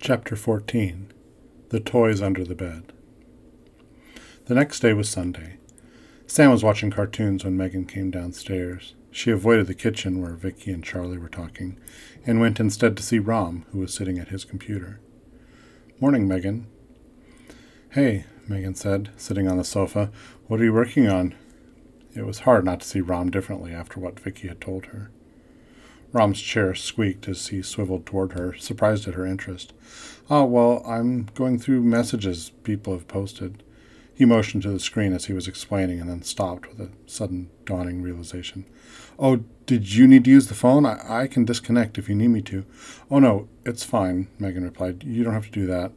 Chapter 14 The Toys Under the Bed. The next day was Sunday. Sam was watching cartoons when Megan came downstairs. She avoided the kitchen where Vicky and Charlie were talking and went instead to see Rom, who was sitting at his computer. Morning, Megan. Hey, Megan said, sitting on the sofa. What are you working on? It was hard not to see Rom differently after what Vicky had told her. Rom's chair squeaked as he swiveled toward her, surprised at her interest. Oh, well, I'm going through messages people have posted. He motioned to the screen as he was explaining and then stopped with a sudden dawning realization. Oh, did you need to use the phone? I, I can disconnect if you need me to. Oh, no, it's fine, Megan replied. You don't have to do that.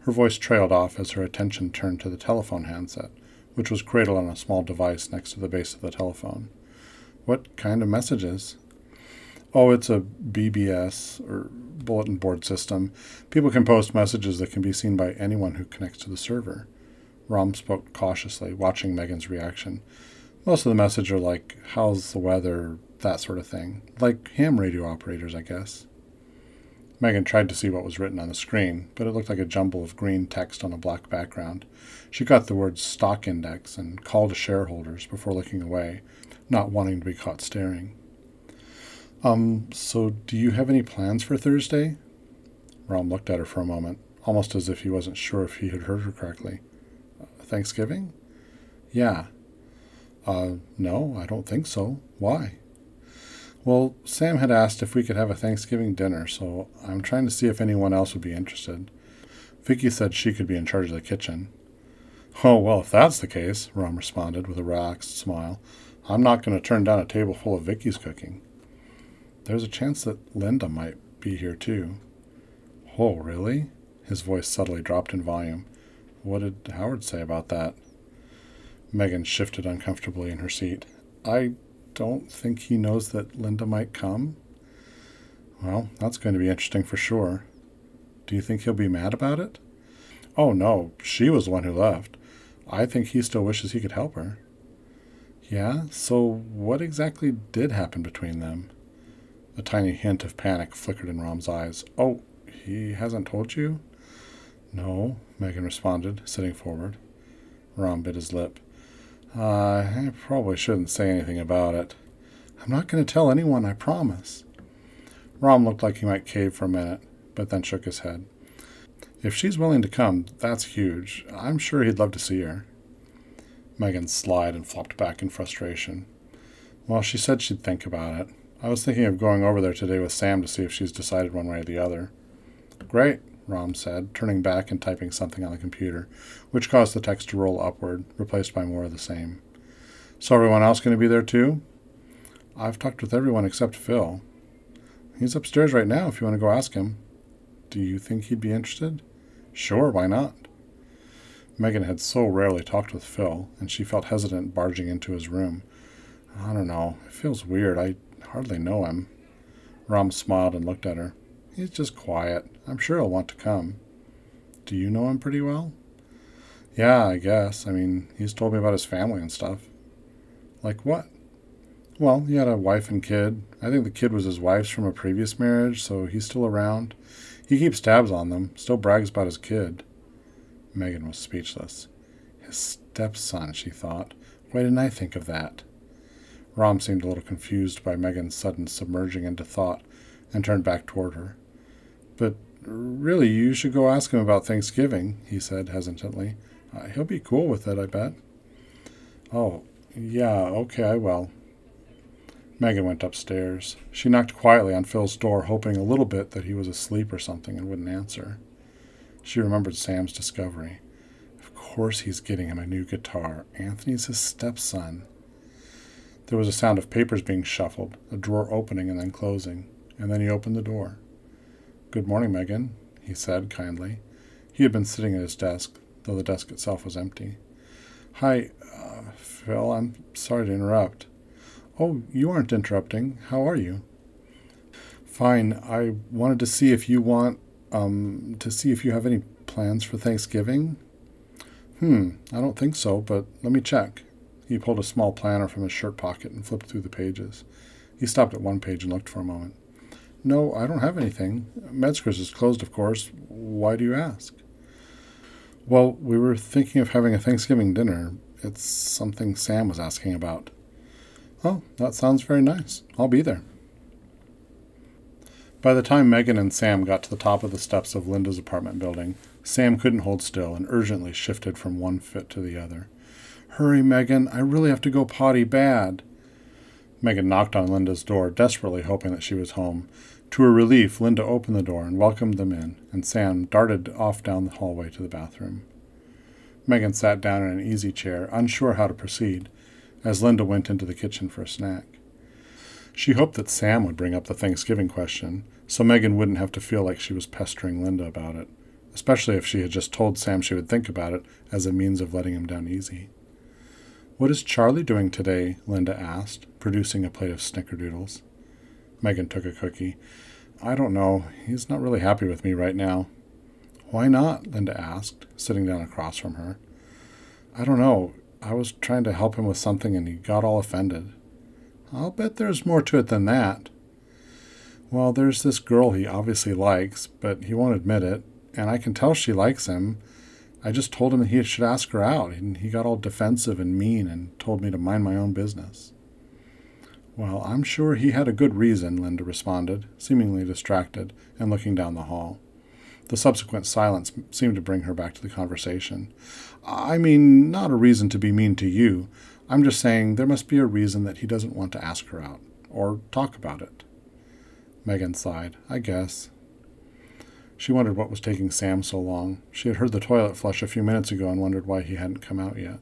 Her voice trailed off as her attention turned to the telephone handset, which was cradled on a small device next to the base of the telephone. What kind of messages? Oh, it's a BBS or bulletin board system. People can post messages that can be seen by anyone who connects to the server. Rom spoke cautiously, watching Megan's reaction. Most of the messages are like, how's the weather, that sort of thing. Like ham radio operators, I guess. Megan tried to see what was written on the screen, but it looked like a jumble of green text on a black background. She got the words stock index and call to shareholders before looking away, not wanting to be caught staring. Um, so do you have any plans for Thursday? Rom looked at her for a moment, almost as if he wasn't sure if he had heard her correctly. Uh, Thanksgiving? Yeah. Uh, no, I don't think so. Why? Well, Sam had asked if we could have a Thanksgiving dinner, so I'm trying to see if anyone else would be interested. Vicky said she could be in charge of the kitchen. Oh, well, if that's the case, Rom responded with a relaxed smile, I'm not going to turn down a table full of Vicky's cooking. There's a chance that Linda might be here too. Oh, really? His voice subtly dropped in volume. What did Howard say about that? Megan shifted uncomfortably in her seat. I don't think he knows that Linda might come. Well, that's going to be interesting for sure. Do you think he'll be mad about it? Oh, no, she was the one who left. I think he still wishes he could help her. Yeah, so what exactly did happen between them? A tiny hint of panic flickered in Rom's eyes. Oh, he hasn't told you? No, Megan responded, sitting forward. Rom bit his lip. Uh, I probably shouldn't say anything about it. I'm not going to tell anyone, I promise. Rom looked like he might cave for a minute, but then shook his head. If she's willing to come, that's huge. I'm sure he'd love to see her. Megan sighed and flopped back in frustration. Well, she said she'd think about it. I was thinking of going over there today with Sam to see if she's decided one way or the other. Great, Rom said, turning back and typing something on the computer, which caused the text to roll upward, replaced by more of the same. So everyone else going to be there too? I've talked with everyone except Phil. He's upstairs right now if you want to go ask him. Do you think he'd be interested? Sure, why not? Megan had so rarely talked with Phil, and she felt hesitant barging into his room. I don't know. It feels weird. I hardly know him. Rom smiled and looked at her. He's just quiet. I'm sure he'll want to come. Do you know him pretty well? Yeah, I guess. I mean, he's told me about his family and stuff. Like what? Well, he had a wife and kid. I think the kid was his wife's from a previous marriage, so he's still around. He keeps tabs on them, still brags about his kid. Megan was speechless. His stepson, she thought. Why didn't I think of that? Rom seemed a little confused by Megan's sudden submerging into thought and turned back toward her. But really, you should go ask him about Thanksgiving, he said hesitantly. Uh, he'll be cool with it, I bet. Oh, yeah, okay, I will. Megan went upstairs. She knocked quietly on Phil's door, hoping a little bit that he was asleep or something and wouldn't answer. She remembered Sam's discovery. Of course he's getting him a new guitar. Anthony's his stepson. There was a sound of papers being shuffled, a drawer opening and then closing, and then he opened the door. Good morning, Megan, he said kindly. He had been sitting at his desk, though the desk itself was empty. Hi, uh, Phil, I'm sorry to interrupt. Oh, you aren't interrupting. How are you? Fine. I wanted to see if you want, um, to see if you have any plans for Thanksgiving. Hmm, I don't think so, but let me check. He pulled a small planner from his shirt pocket and flipped through the pages. He stopped at one page and looked for a moment. No, I don't have anything. Metzger's is closed, of course. Why do you ask? Well, we were thinking of having a Thanksgiving dinner. It's something Sam was asking about. Oh, that sounds very nice. I'll be there. By the time Megan and Sam got to the top of the steps of Linda's apartment building, Sam couldn't hold still and urgently shifted from one foot to the other. Hurry, Megan, I really have to go potty bad. Megan knocked on Linda's door, desperately hoping that she was home. To her relief, Linda opened the door and welcomed them in, and Sam darted off down the hallway to the bathroom. Megan sat down in an easy chair, unsure how to proceed, as Linda went into the kitchen for a snack. She hoped that Sam would bring up the Thanksgiving question, so Megan wouldn't have to feel like she was pestering Linda about it, especially if she had just told Sam she would think about it as a means of letting him down easy. What is Charlie doing today? Linda asked, producing a plate of snickerdoodles. Megan took a cookie. I don't know. He's not really happy with me right now. Why not? Linda asked, sitting down across from her. I don't know. I was trying to help him with something and he got all offended. I'll bet there's more to it than that. Well, there's this girl he obviously likes, but he won't admit it, and I can tell she likes him. I just told him he should ask her out, and he got all defensive and mean and told me to mind my own business. Well, I'm sure he had a good reason, Linda responded, seemingly distracted and looking down the hall. The subsequent silence seemed to bring her back to the conversation. I mean, not a reason to be mean to you. I'm just saying there must be a reason that he doesn't want to ask her out, or talk about it. Megan sighed. I guess. She wondered what was taking Sam so long. She had heard the toilet flush a few minutes ago and wondered why he hadn't come out yet.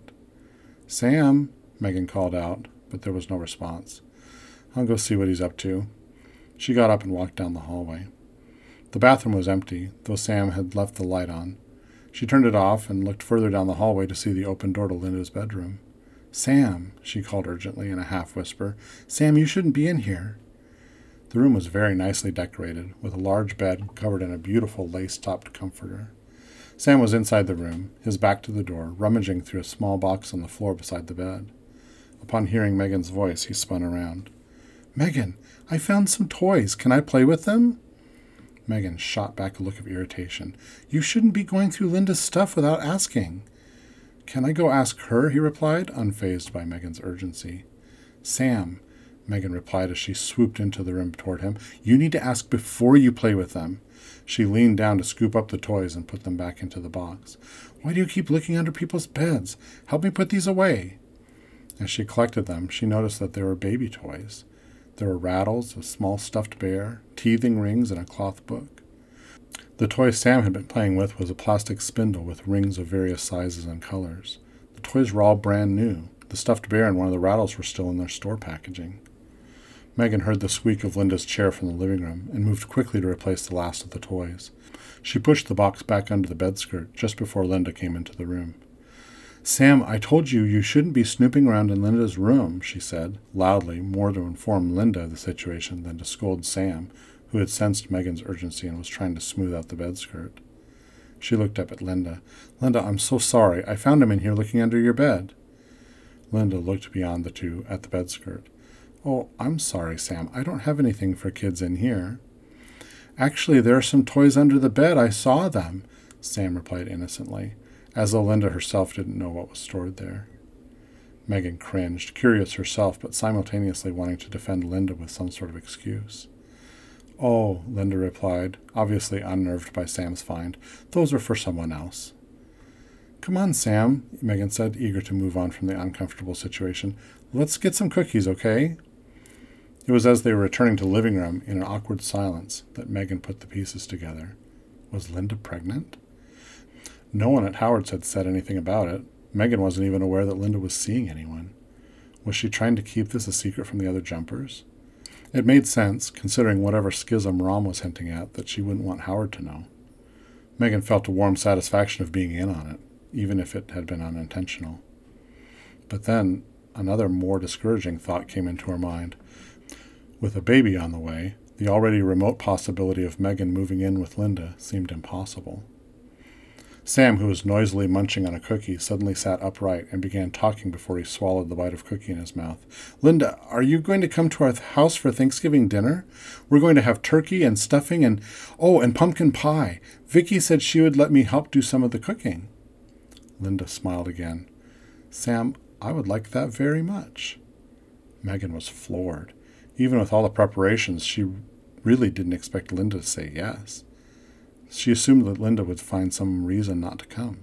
Sam, Megan called out, but there was no response. I'll go see what he's up to. She got up and walked down the hallway. The bathroom was empty, though Sam had left the light on. She turned it off and looked further down the hallway to see the open door to Linda's bedroom. Sam, she called urgently in a half whisper, Sam, you shouldn't be in here. The room was very nicely decorated, with a large bed covered in a beautiful lace topped comforter. Sam was inside the room, his back to the door, rummaging through a small box on the floor beside the bed. Upon hearing Megan's voice, he spun around. Megan, I found some toys. Can I play with them? Megan shot back a look of irritation. You shouldn't be going through Linda's stuff without asking. Can I go ask her? he replied, unfazed by Megan's urgency. Sam, Megan replied as she swooped into the room toward him, you need to ask before you play with them. She leaned down to scoop up the toys and put them back into the box. Why do you keep looking under people's beds? Help me put these away. As she collected them, she noticed that they were baby toys. There were rattles, a small stuffed bear, teething rings, and a cloth book. The toy Sam had been playing with was a plastic spindle with rings of various sizes and colors. The toys were all brand new. The stuffed bear and one of the rattles were still in their store packaging. Megan heard the squeak of Linda's chair from the living room and moved quickly to replace the last of the toys. She pushed the box back under the bedskirt just before Linda came into the room. Sam, I told you you shouldn't be snooping around in Linda's room, she said, loudly, more to inform Linda of the situation than to scold Sam, who had sensed Megan's urgency and was trying to smooth out the bedskirt. She looked up at Linda. Linda, I'm so sorry. I found him in here looking under your bed. Linda looked beyond the two at the bedskirt. Oh, I'm sorry, Sam. I don't have anything for kids in here. Actually, there are some toys under the bed. I saw them, Sam replied innocently, as though Linda herself didn't know what was stored there. Megan cringed, curious herself, but simultaneously wanting to defend Linda with some sort of excuse. Oh, Linda replied, obviously unnerved by Sam's find. Those are for someone else. Come on, Sam, Megan said, eager to move on from the uncomfortable situation. Let's get some cookies, okay? It was as they were returning to the living room in an awkward silence that Megan put the pieces together. Was Linda pregnant? No one at Howard's had said anything about it. Megan wasn't even aware that Linda was seeing anyone. Was she trying to keep this a secret from the other jumpers? It made sense, considering whatever schism Rom was hinting at, that she wouldn't want Howard to know. Megan felt a warm satisfaction of being in on it, even if it had been unintentional. But then another more discouraging thought came into her mind. With a baby on the way, the already remote possibility of Megan moving in with Linda seemed impossible. Sam, who was noisily munching on a cookie, suddenly sat upright and began talking before he swallowed the bite of cookie in his mouth. Linda, are you going to come to our house for Thanksgiving dinner? We're going to have turkey and stuffing and oh, and pumpkin pie. Vicky said she would let me help do some of the cooking. Linda smiled again. Sam, I would like that very much. Megan was floored. Even with all the preparations, she really didn't expect Linda to say yes. She assumed that Linda would find some reason not to come.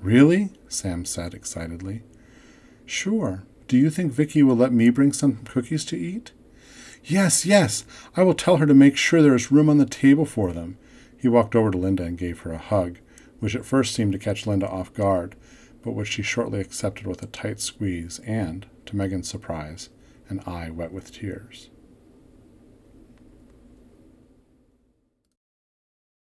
Really? Sam said excitedly. Sure. Do you think Vicky will let me bring some cookies to eat? Yes, yes. I will tell her to make sure there is room on the table for them. He walked over to Linda and gave her a hug, which at first seemed to catch Linda off guard, but which she shortly accepted with a tight squeeze and, to Megan's surprise, an eye wet with tears.